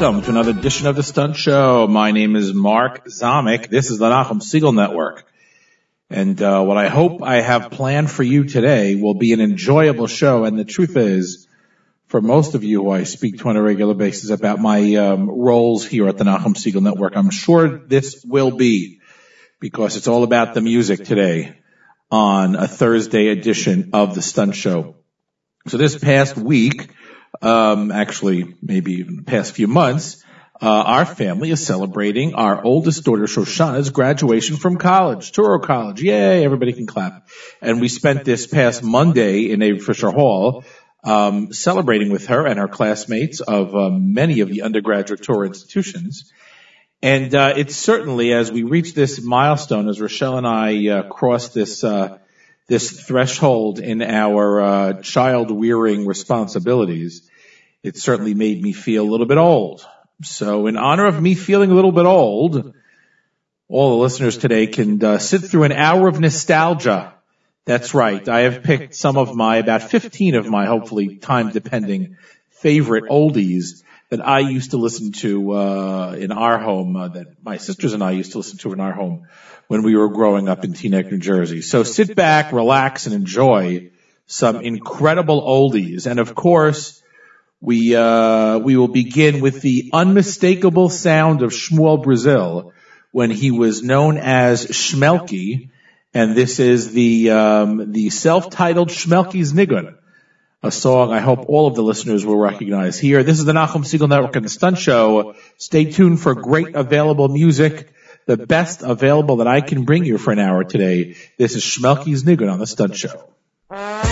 welcome to another edition of the Stunt Show. My name is Mark Zomick. This is the Nachum Segal Network. And uh, what I hope I have planned for you today will be an enjoyable show. And the truth is, for most of you who I speak to on a regular basis about my um, roles here at the Nachum Segal Network, I'm sure this will be because it's all about the music today on a Thursday edition of the Stunt Show. So this past week, um, actually maybe even the past few months, uh, our family is celebrating our oldest daughter Shoshana's graduation from college, Touro College. Yay, everybody can clap. And we spent this past Monday in Avery Fisher Hall um, celebrating with her and her classmates of um, many of the undergraduate Touro institutions. And uh, it's certainly as we reach this milestone, as Rochelle and I uh, cross this uh, this threshold in our uh, child rearing responsibilities, it certainly made me feel a little bit old. So in honor of me feeling a little bit old, all the listeners today can uh, sit through an hour of nostalgia. That's right. I have picked some of my, about 15 of my, hopefully time depending, favorite oldies that I used to listen to uh, in our home, uh, that my sisters and I used to listen to in our home when we were growing up in Teaneck, New Jersey. So sit back, relax, and enjoy some incredible oldies. And of course, we uh, we will begin with the unmistakable sound of Shmuel Brazil when he was known as Shmelky, and this is the um, the self-titled Shmelky's Nigun, a song I hope all of the listeners will recognize here. This is the Nachum Segal Network and the Stunt Show. Stay tuned for great available music the best available that I can bring you for an hour today. This is Shmelky's Nigun on the Stunt Show.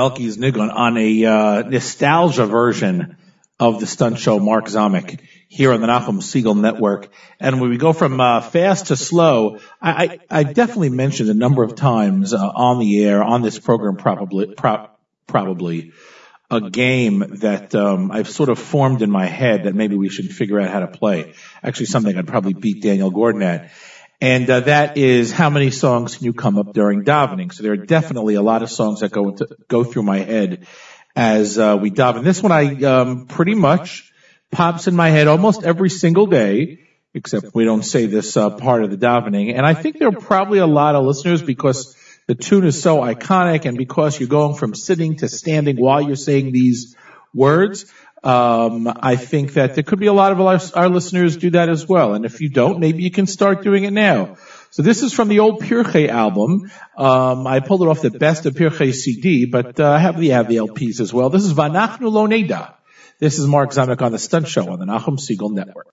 Melky's Nigun on a uh, nostalgia version of the stunt show Mark Zomick here on the Nachum Segal Network. And when we go from uh, fast to slow, I, I, definitely mentioned a number of times uh, on the air on this program, probably pro- probably a game that um, I've sort of formed in my head that maybe we should figure out how to play. Actually, something I'd probably beat Daniel Gordon at. And uh, that is how many songs can you come up during davening? So there are definitely a lot of songs that go into, go through my head as uh, we daven. This one I um, pretty much pops in my head almost every single day, except we don't say this uh, part of the davening. And I think there are probably a lot of listeners because the tune is so iconic and because you're going from sitting to standing while you're saying these words, um, I think that there could be a lot of our, our, listeners do that as well. And if you don't, maybe you can start doing it now. So this is from the old Pirchei album. Um, I pulled it off the best of Pirchei CD, but uh, I have the, have the LPs as well. This is Vanachnu Lo Neda. This is Mark Zomick on the Stunt Show on the Nachum Segal Network.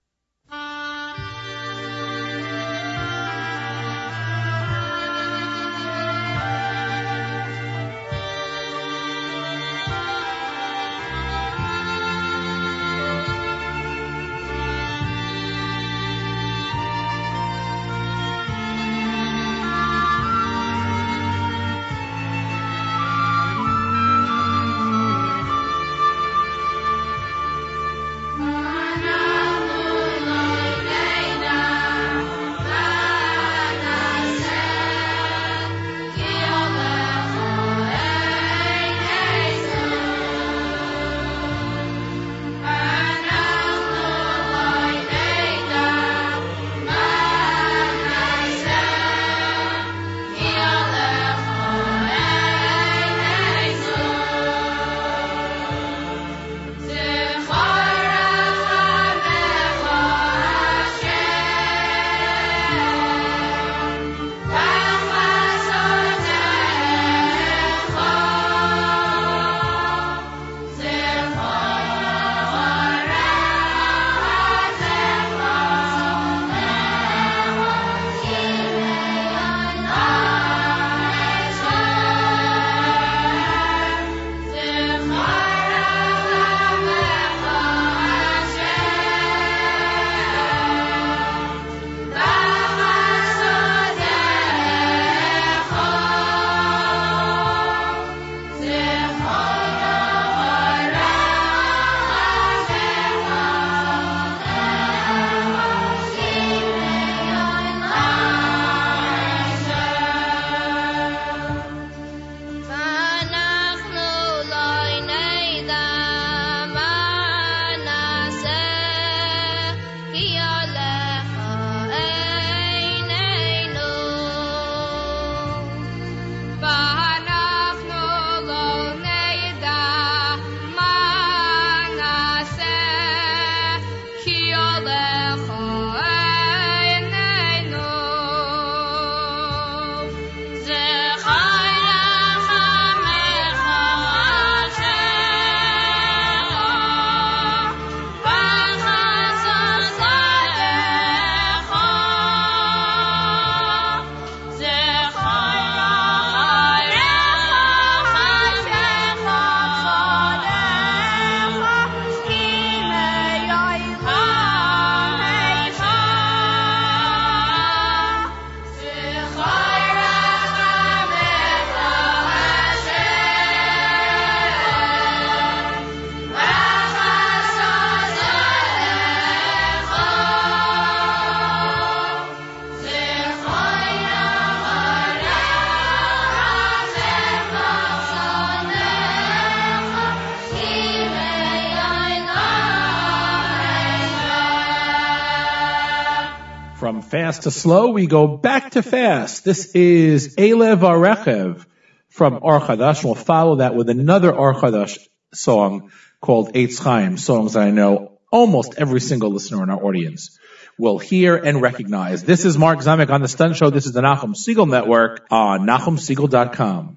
Fast to slow, we go back to fast. This is Elev Arechev from Chadash. We'll follow that with another Or Chadash song called Eitz Chaim, songs that I know almost every single listener in our audience will hear and recognize. This is Mark Zomick on the Stunt Show. This is the Nachum Segal Network on NachumSegal.com.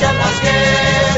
marchan las guerras.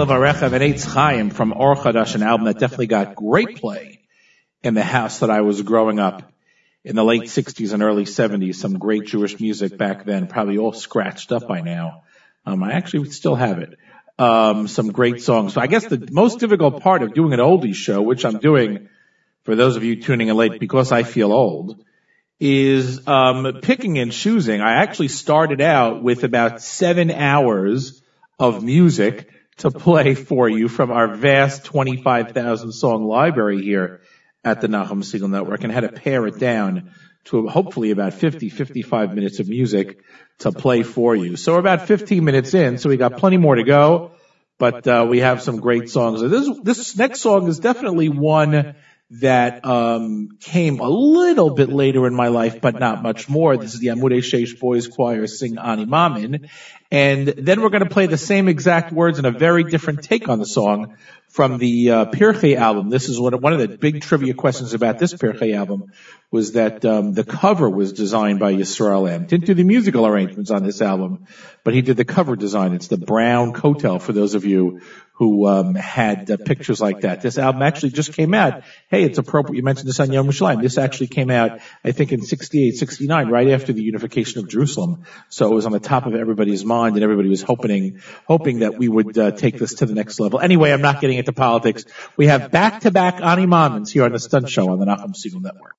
Elav Arechav and Eitz Chaim from Or Chadash, an album that definitely got great play in the house that I was growing up in the late 60s and early 70s. Some great Jewish music back then, probably all scratched up by now. Um, I actually still have it. Um, some great songs. So I guess the most difficult part of doing an oldies show, which I'm doing for those of you tuning in late because I feel old, is um, picking and choosing. I actually started out with about seven hours of music to play for you from our vast 25,000 song library here at the Nachum Segal Network and had to pare it down to hopefully about 50, 55 minutes of music to play for you. So we're about 15 minutes in, so we got plenty more to go, but uh, we have some great songs. This, this next song is definitely one that um, came a little bit later in my life, but not much more. This is the Amudei Sheish Boys Choir sing Ani Mamin. And then we're going to play the same exact words in a very different take on the song from the uh, album. This is one, of the big trivia questions about this Pirchei album was that um, the cover was designed by Yisrael M. Didn't do the musical arrangements on this album, but he did the cover design. It's the brown kotel for those of you who um, had uh, pictures like that. This album actually just came out. Hey, it's appropriate. You mentioned this on Yom Yerushalayim. This actually came out, I think, in 68, 69, right after the unification of Jerusalem. So it was on the top of everybody's mind, and everybody was hoping, hoping that we would uh, take this to the next level. Anyway, I'm not getting into politics. We have back-to-back Ani Mamins here on the Stunt Show on the Nachum Segal Network.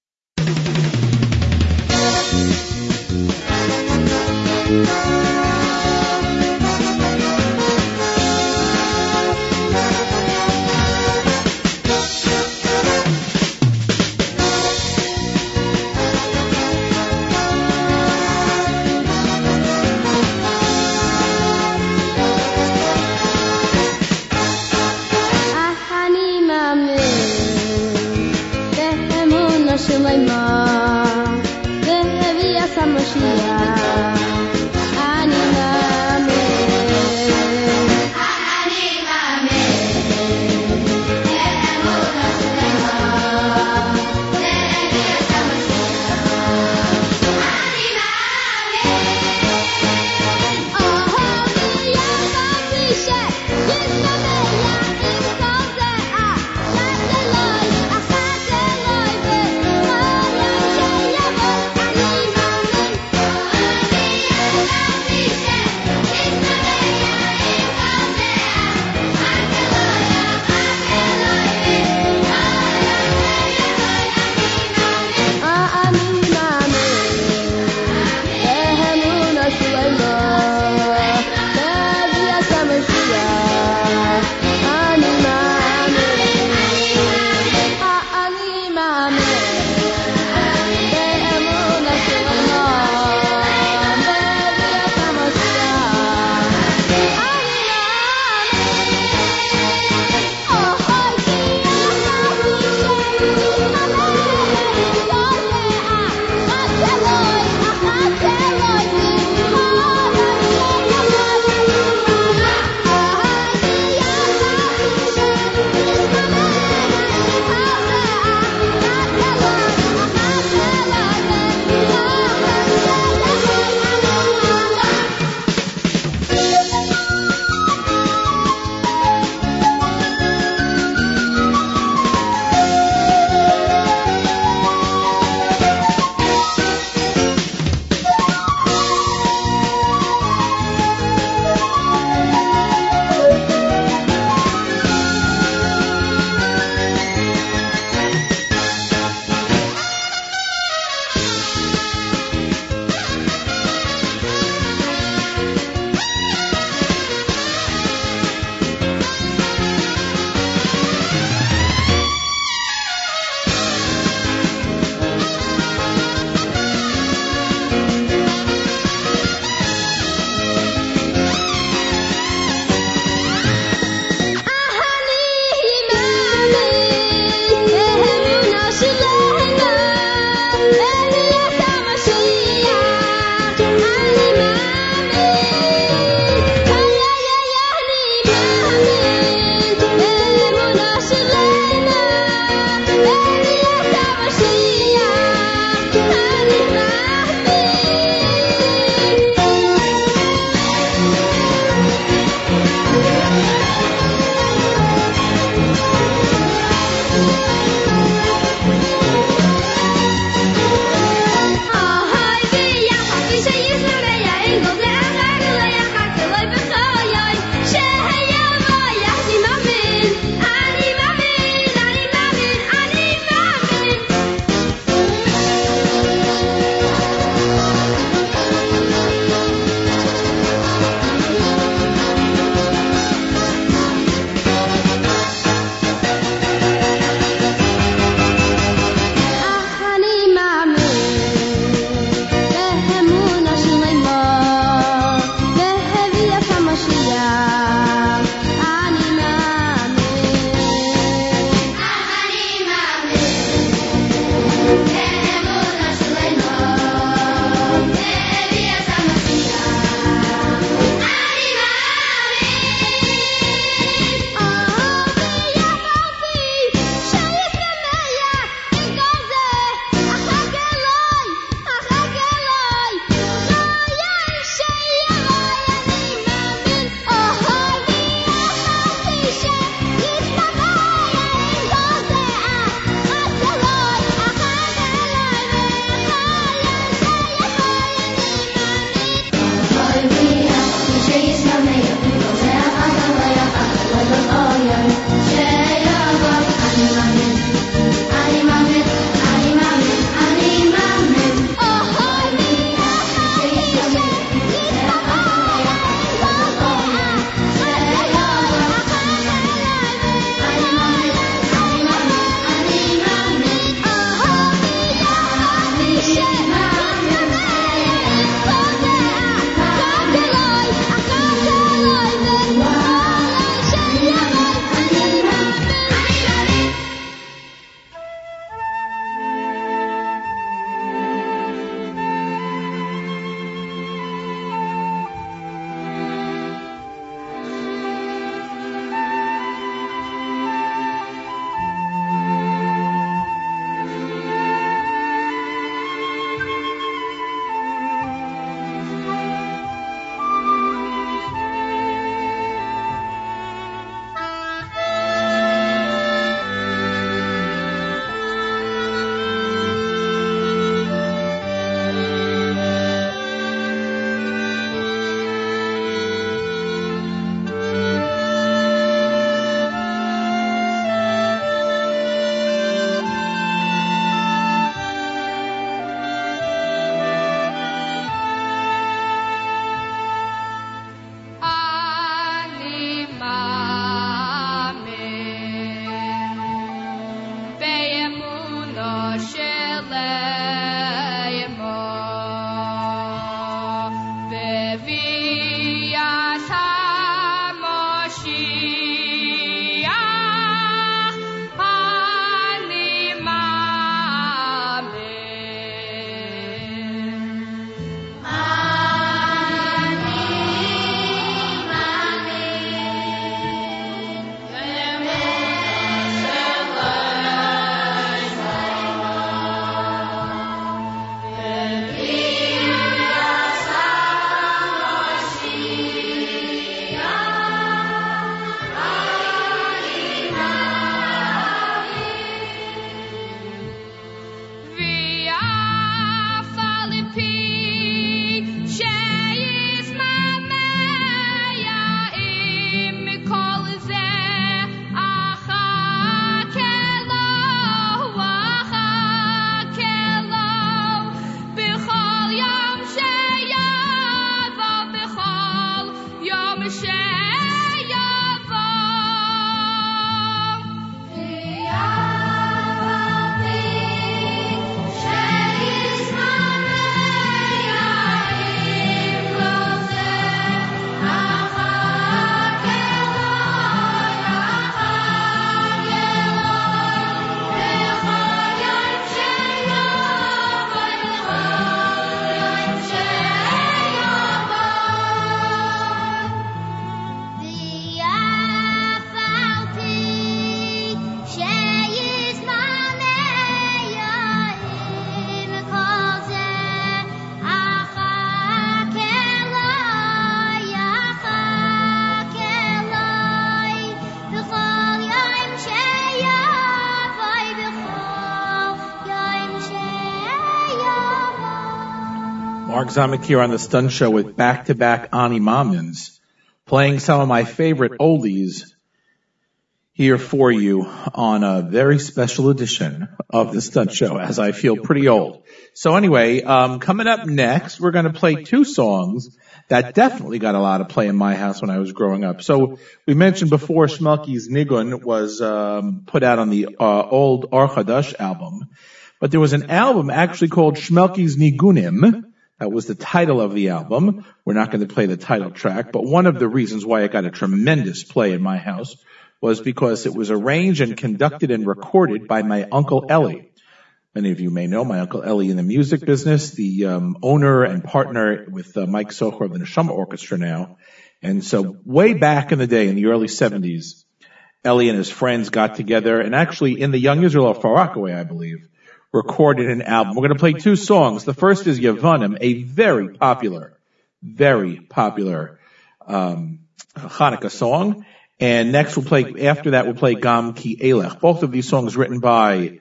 Zomick here on the Stun Show with back-to-back Ani Mamins, playing some of my favorite oldies here for you on a very special edition of the Stun Show, as I feel pretty old. So anyway, um, coming up next, we're going to play two songs that definitely got a lot of play in my house when I was growing up. So we mentioned before Shmelki's Nigun was um, put out on the uh, old Chadash album, but there was an album actually called Shmelki's Nigunim. That was the title of the album. We're not going to play the title track, but one of the reasons why it got a tremendous play in my house was because it was arranged and conducted and recorded by my uncle Ellie. Many of you may know my uncle Ellie in the music business, the um, owner and partner with uh, Mike Socher of the Neshama Orchestra now. And so way back in the day, in the early 70s, Ellie and his friends got together and actually in the Young Israel of Far Rockaway, I believe, recorded an album. We're going to play two songs. The first is Yavanim, a very popular, very popular um, Hanukkah song. And next we'll play, after that we'll play Gam Ki Elech. Both of these songs written by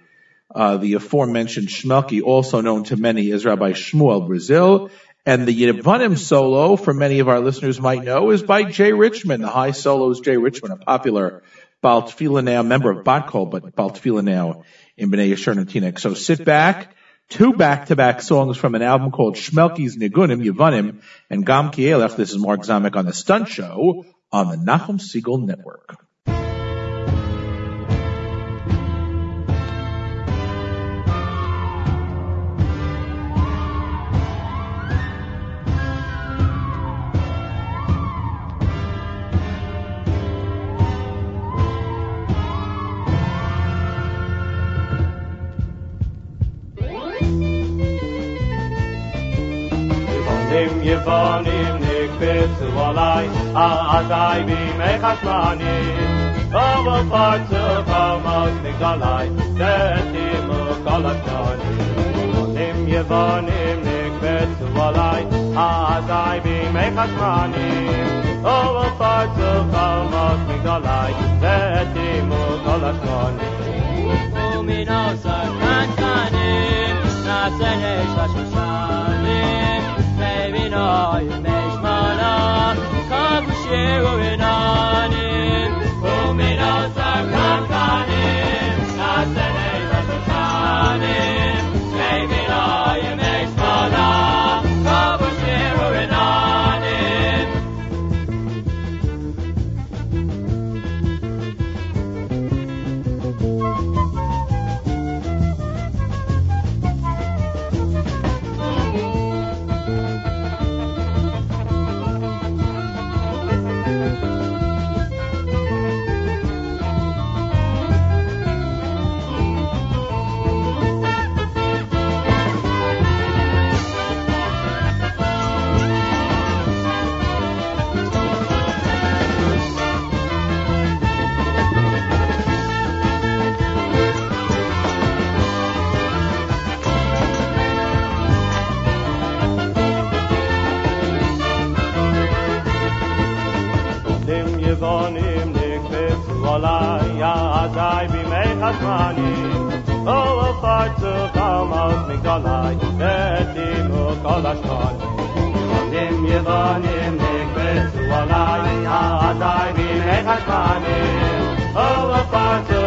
uh, the aforementioned Shmelki, also known to many as Rabbi Shmuel Brazil. And the Yavanim solo, for many of our listeners might know, is by Jay Richmond. The high solo is Jay Richmond, a popular Balt now, member of Batkol, but Balt now in So sit back. Two back-to-back songs from an album called Shmelki's Nigunim, Yavanim, and Gam Ki Elech. This is Mark Zomick on the Stunt Show on the Nachum Segal Network. Yevonim Yevonim nikbitzu alai Azai bimei chashmanim. Ovo partu komos migdalai Zetimu kol hashmanim Yevonim Yevonim nikbitzu alai Azai bimei chashmanim. Ovo partu komos migdalai Zetimu kol hashmanim Luminosa cantanim, nasenesh vashoshanim, mevinoy meshmana, kavushiru inanim. Bimei chashmanim O partu komos migdalai Zetimu kol hashmanim Dim Yevonim nikbitzu alai Azai bimei chashmanim O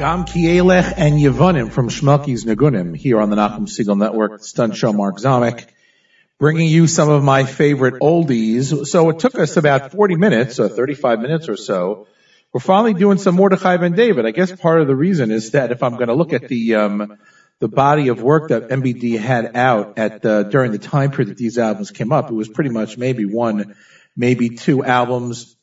Gam Ki Elech and Yevonim from Shmelki's Nagunim here on the Nachum Segal Network, Stunt Show Mark Zomick, bringing you some of my favorite oldies. So it took us about 40 minutes, or 35 minutes or so. We're finally doing some Mordechai Ben David. I guess part of the reason is that if I'm going to look at the, um, the body of work that MBD had out at during the time period that these albums came up, it was pretty much maybe one, maybe two albums.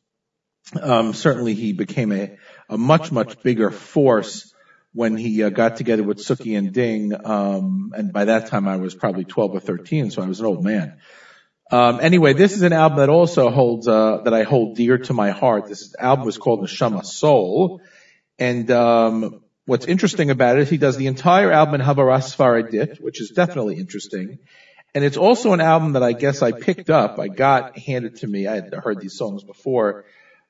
Um, certainly he became a, a much, much bigger force when he uh, got together with Suki and Ding. Um, and by that time I was probably 12 or 13, so I was an old man. Um, anyway, this is an album that also holds, uh, that I hold dear to my heart. This album was called Neshama Soul. And, um, what's interesting about it is he does the entire album in Havaras Faradit, which is definitely interesting. And it's also an album that I guess I picked up. I got handed to me. I had heard these songs before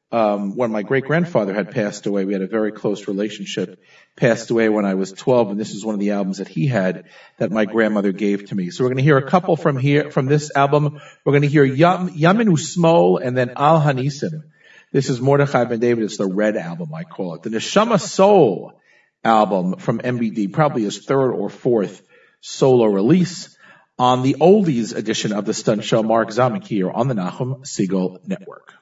Um, when my great grandfather had passed away, we had a very close relationship. Passed away when I was 12, and this is one of the albums that he had that my grandmother gave to me. So we're going to hear a couple from here from this album. We're going to hear Yam, Yamin Usmol and then Al Hanisim. This is Mordechai Ben David. It's the red album, I call it. The Neshama Soul album from MBD, probably his third or fourth solo release on the oldies edition of the Stunt Show. Mark Zomick here on the Nachum Segal Network.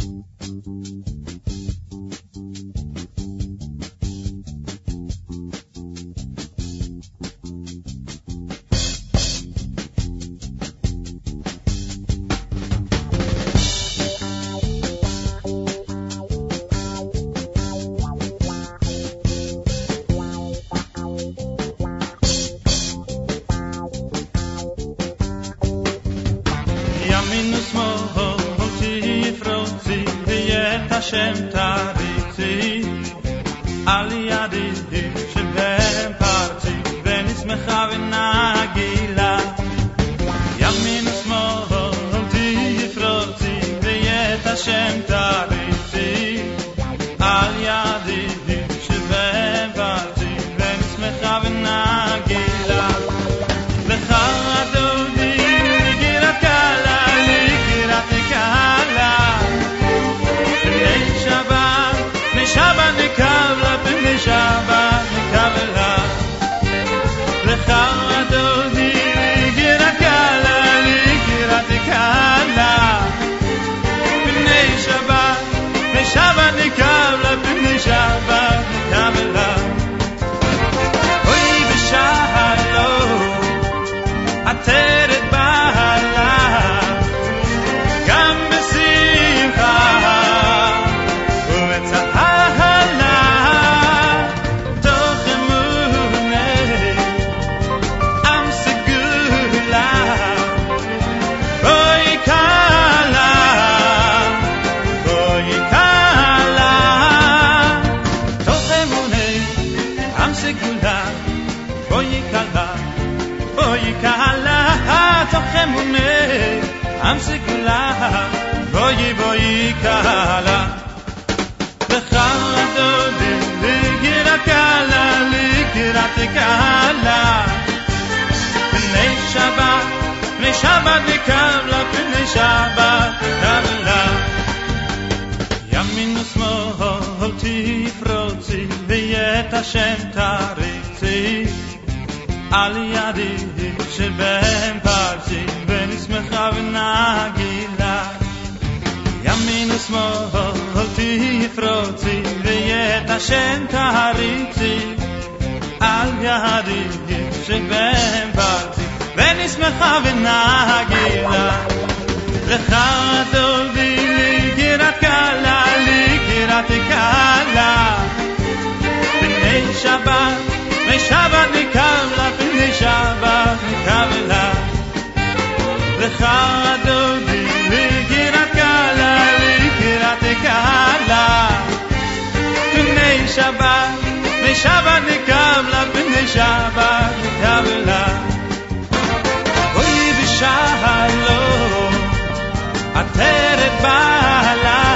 うん。Hashem taritzi Al שבת נקם לה, בני שבת נקם לה. ימין ושמאל תפרוצי, ויית השם תריצי. על ידי שבהם פרצי ונשמחה ונגילה ימין ושמאל תפרוצי ואת השם תריצי על ידי שבהם פרצי ונשמחה ונגילה לך תודי לגירת קלה לגירת קלה בני שבת בני שבת נקם לה, בני שבת נקם לה. לך אדוני, לגירת קלה, לגירת קלה. בני שבת, בני שבת נקם לה, בני שבת נקם שלום, עטרת בעלה.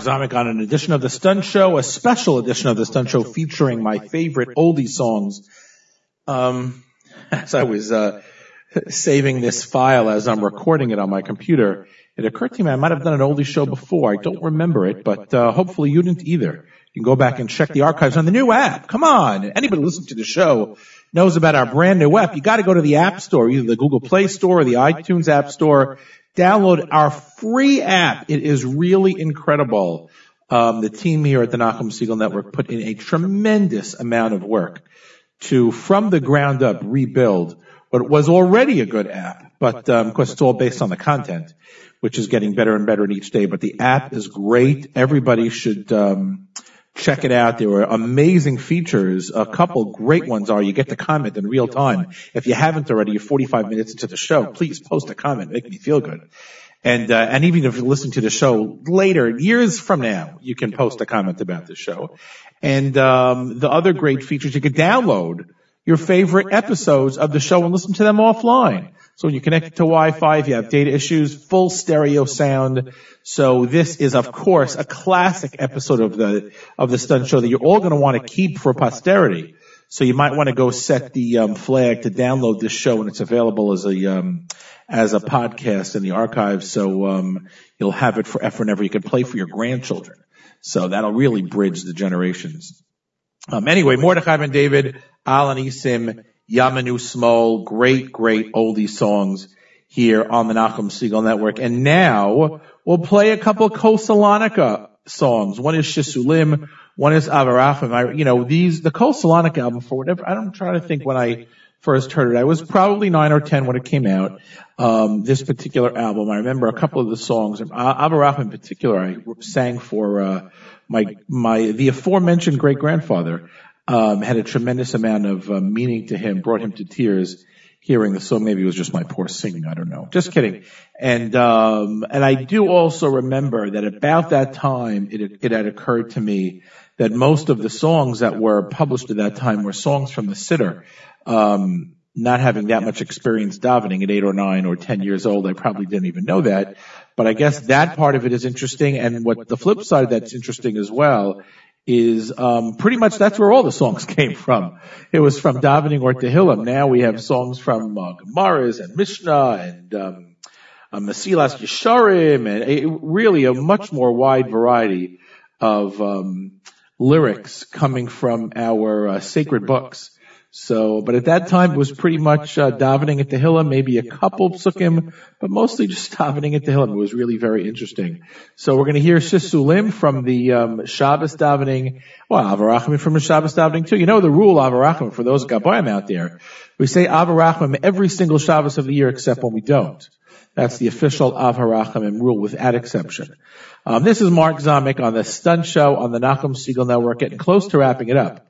Zomick on an edition of the Stunt Show, a special edition of the Stunt Show featuring my favorite oldie songs. Um, as I was uh, saving this file as I'm recording it on my computer, it occurred to me I might have done an oldie show before. I don't remember it, but uh, hopefully you didn't either. You can go back and check the archives on the new app. Come on, anybody listening to the show knows about our brand new app. You got to go to the App Store, either the Google Play Store or the iTunes App Store. Download our free app. It is really incredible. Um, the team here at the Nachum Segal Network put in a tremendous amount of work to, from the ground up, rebuild what was already a good app. But um, of course, it's all based on the content, which is getting better and better each day. But the app is great. Everybody should um, check it out. There are amazing features. A couple great ones are you get to comment in real time. If you haven't already, you're 45 minutes into the show. Please post a comment. Make me feel good. And uh, and even if you listen to the show later, years from now, you can post a comment about the show. And um, the other great features, you can download your favorite episodes of the show and listen to them offline. So when you connect to Wi-Fi, if you have data issues, full stereo sound. So this is, of course, a classic episode of the of the stunt show that you're all going to want to keep for posterity. So you might want to go set the um, flag to download this show, and it's available as a um, as a podcast in the archives. So um, you'll have it forever and ever. You can play for your grandchildren. So that'll really bridge the generations. Um, anyway, Mordechai Ben David, Al Hanisim, Yamin Usmol, great, great oldie songs here on the Nachum Segal Network. And now we'll play a couple of Kosalonica songs. One is Shisulim, one is Av Harachamim. I, you know, these, the Kosalonica album, for whatever, I'm trying to think when I first heard it. I was probably nine or ten when it came out. Um, this particular album, I remember a couple of the songs. Uh, Avarach in particular, I sang for uh, my my the aforementioned great grandfather. Um, had a tremendous amount of uh, meaning to him, brought him to tears hearing the song. Maybe it was just my poor singing. I don't know. Just kidding. And um, and I do also remember that about that time, it it had occurred to me that most of the songs that were published at that time were songs from the siddur. Um, not having that much experience davening at eight or nine or ten years old, I probably didn't even know that. But I guess that part of it is interesting. And what the flip side that's interesting as well is um, pretty much that's where all the songs came from. It was from davening or Tehillim. Now we have songs from uh, Gemaras and Mishnah and um, uh, Mesilas Yesharim and a, really a much more wide variety of um, lyrics coming from our uh, sacred books. So, but at that time it was pretty much uh, davening at Tehillim, maybe a couple psukim, but mostly just davening at Tehillim. It was really very interesting. So we're going to hear Shisulim from the um, Shabbos davening. Well, Av Harachamim from the Shabbos davening too. You know the rule Av Harachamim for those Gabayim out there. We say Av Harachamim every single Shabbos of the year except when we don't. That's the official Av Harachamim rule without exception. Um, this is Mark Zomick on the Stunt Show on the Nachum Segal Network, getting close to wrapping it up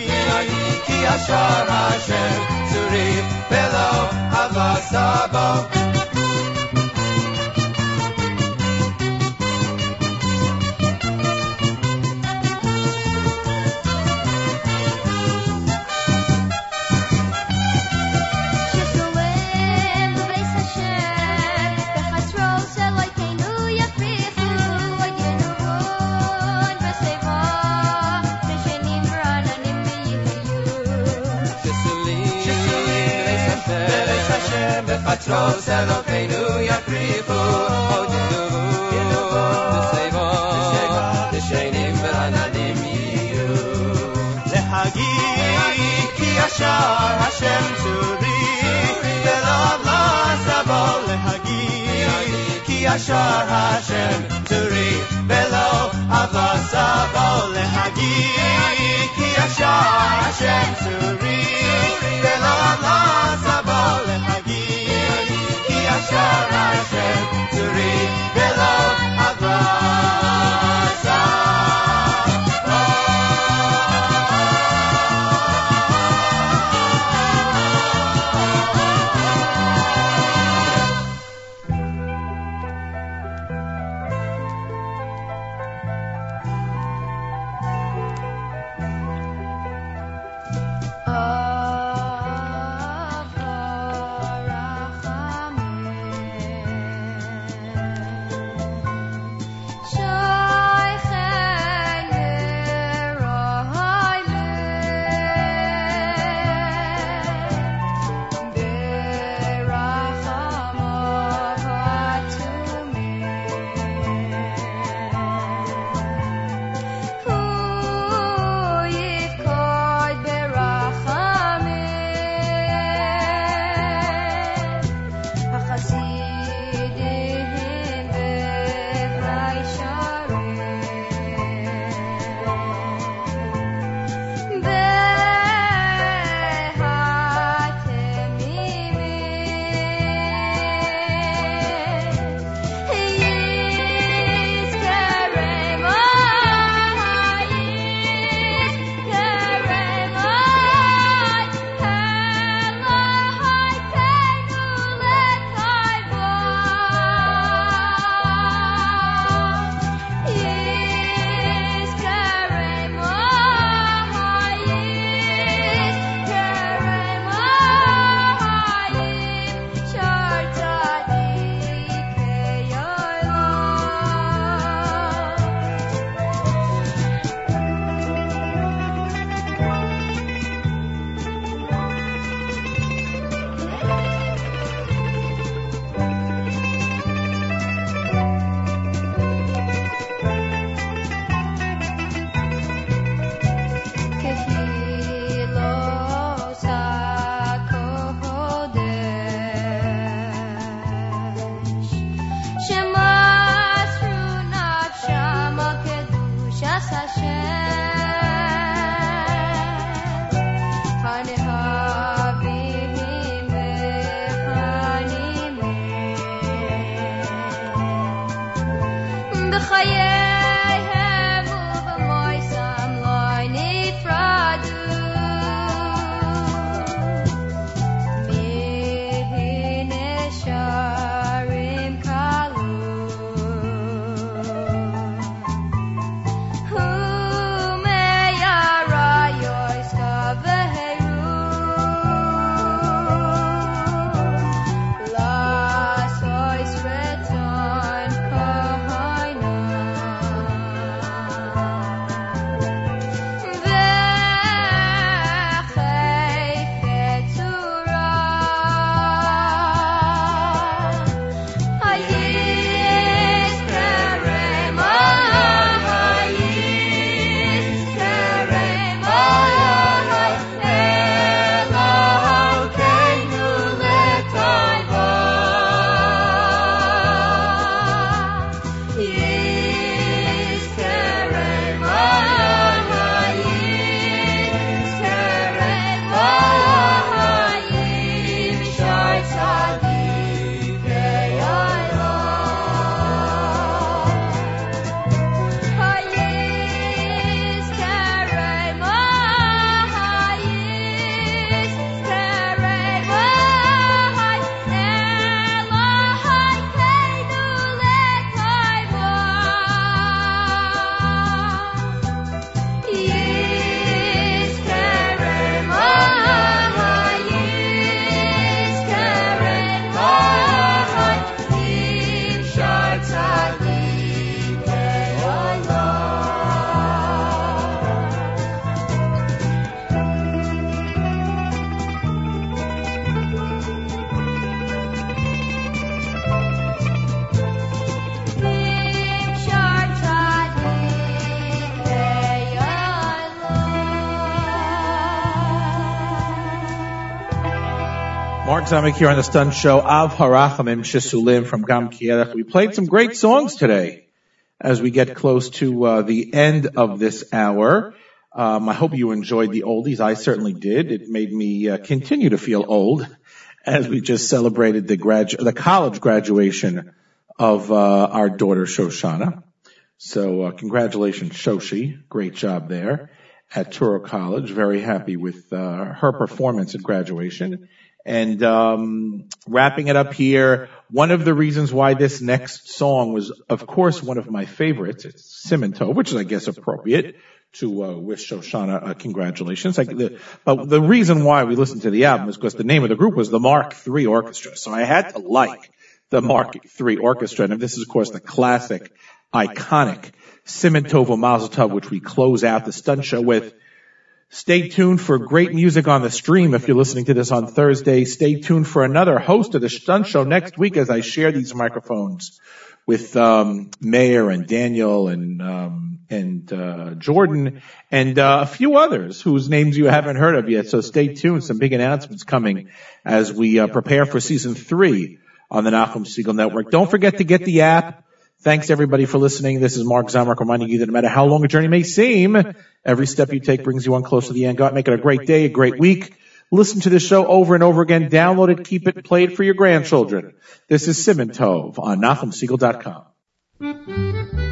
להגיד כי ישר השם צורי ולא אהבה סבו patrol, cellophane, New York oh, the Savor, the Ki Ashar, Hashem, Turi, Velav, La Sabal, Lehagi, Ki yashar Hashem, Turi, Velav, Avla, Sabal, Lehagi, Ki Hashem, Zomick here on the Stun Show. Av Harachamim Shisulim from Gam. We played some great songs today as we get close to uh, the end of this hour. Um, I hope you enjoyed the oldies. I certainly did. It made me uh, continue to feel old as we just celebrated the gradu- the college graduation of uh, our daughter Shoshana. So uh, congratulations, Shoshi. Great job there at Touro College. Very happy with uh, her performance at graduation. And um, wrapping it up here, one of the reasons why this next song was, of course, one of my favorites. It's Siman Tov, which is, I guess, appropriate to uh, wish Shoshana uh, congratulations. Like the, but the reason why we listened to the album is because the name of the group was the Mark III Orchestra. So I had to like the Mark III Orchestra. And this is, of course, the classic, iconic Simintova Mazel Tov, which we close out the stunt show with. Stay tuned for great music on the stream if you're listening to this on Thursday. Stay tuned for another host of the Stunt Show next week as I share these microphones with um, Mayor and Daniel and um, and uh, Jordan and uh, a few others whose names you haven't heard of yet. So stay tuned. Some big announcements coming as we uh, prepare for season three on the Nachum Segal Network. Don't forget to get the app. Thanks everybody for listening. This is Mark Zomick reminding you that no matter how long a journey may seem, every step you take brings you one closer to the end. God, make it a great day, a great week. Listen to this show over and over again. Download it, keep it, play it for your grandchildren. This is Siman Tov on NachumSegal.com.